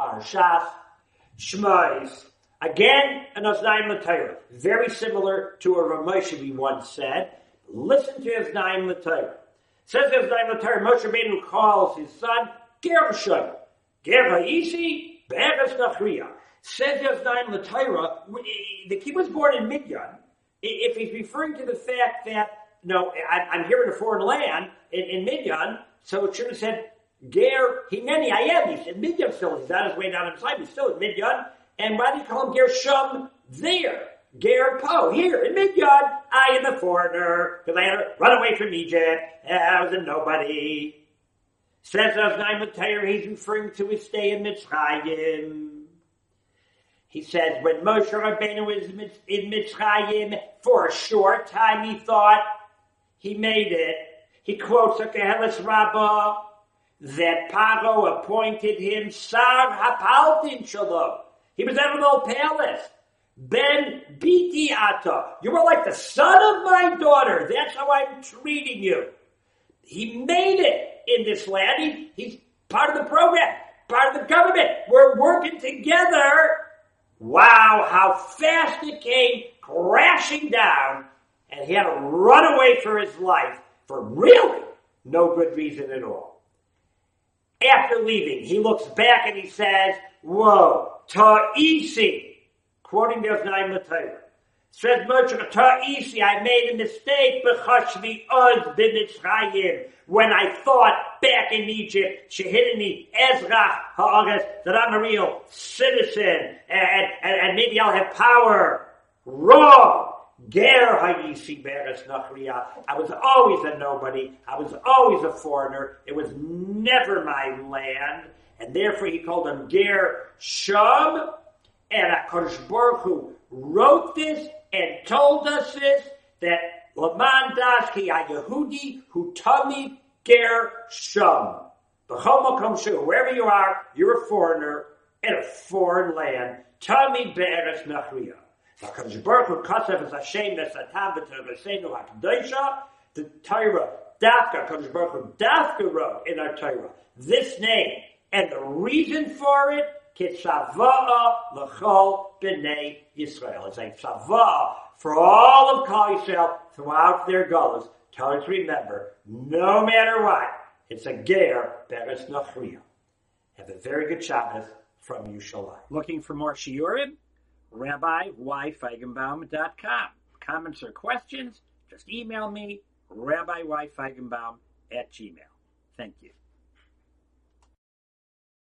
Parshas Shmois. Again, an Oznaim L'Torah. Very similar to a Ramosha we once said. Listen to Oznaim L'Torah. Says Oznaim L'Torah, Moshe Rabbeinu calls his son Gershom. Ger Ha'isi, Be'eres Nachriya. Says Oznaim L'Torah, the kid was born in Midian. If he's referring to the fact that, no, I'm here in a foreign land, in, in Midian, so it should have said Ger Hineni Ayem. He said Midian still. He's on his way down inside. He's still in Midian. And why do you call him Gershom there? Ger Po, here in Midian. I am a foreigner because I had to run away from Egypt. I was a nobody. Says Oznaim L'Torah, he's referring to his stay in Mitzrayim. He says when Moshe Rabbeinu was in Mitzrayim for a short time, he thought he made it. He quotes a Koheles Rabbah that Paro appointed him Sar Hapaltin Shalom. He was old palace. Ben Biti Ata. You were like the son of my daughter. That's how I'm treating you. He made it in this land. He, he's part of the program, part of the government. We're working together. Wow, how fast it came crashing down, and he had to run away for his life for really no good reason at all. After leaving, he looks back and he says, Whoa, ta'isi, quoting the Oznaim L'Torah. Says Moshe, ta'isi, I made a mistake, b'chashvi uz b'mitzrayim, when I thought back in Egypt, shehidini ezrach ha'aretz, that I'm a real citizen, and, and, and maybe I'll have power. Wrong! Ger Hayisi Beres Nachriya. I was always a nobody. I was always a foreigner. It was never my land. And therefore he called him Ger Shum. And HaKadosh Baruch Hu wrote this and told us this, that Laman Das Ki Yehudi Hu Tami Ger Shum. Wherever you are, you're a foreigner in a foreign land. Tami Beres Nachriya. HaKadosh Baruch Hu Kasev is Hashem Nesatam B'Torah HaKadoshah. The Torah, Dafka, HaKadosh Baruch Hu Dafka wrote in our Torah this name. And the reason for it, Kitzava'a L'chol B'nei Yisrael. It's a tzavah for all of Klal Yisrael throughout their goals. Tell us remember, no matter what, it's a ger beres nachriya. Have a very good Shabbos from Yushalayim. Looking for more shiurim? RabbiYFeigenbaum.com. Comments or questions? Just email me, RabbiYFeigenbaum at gmail. Thank you.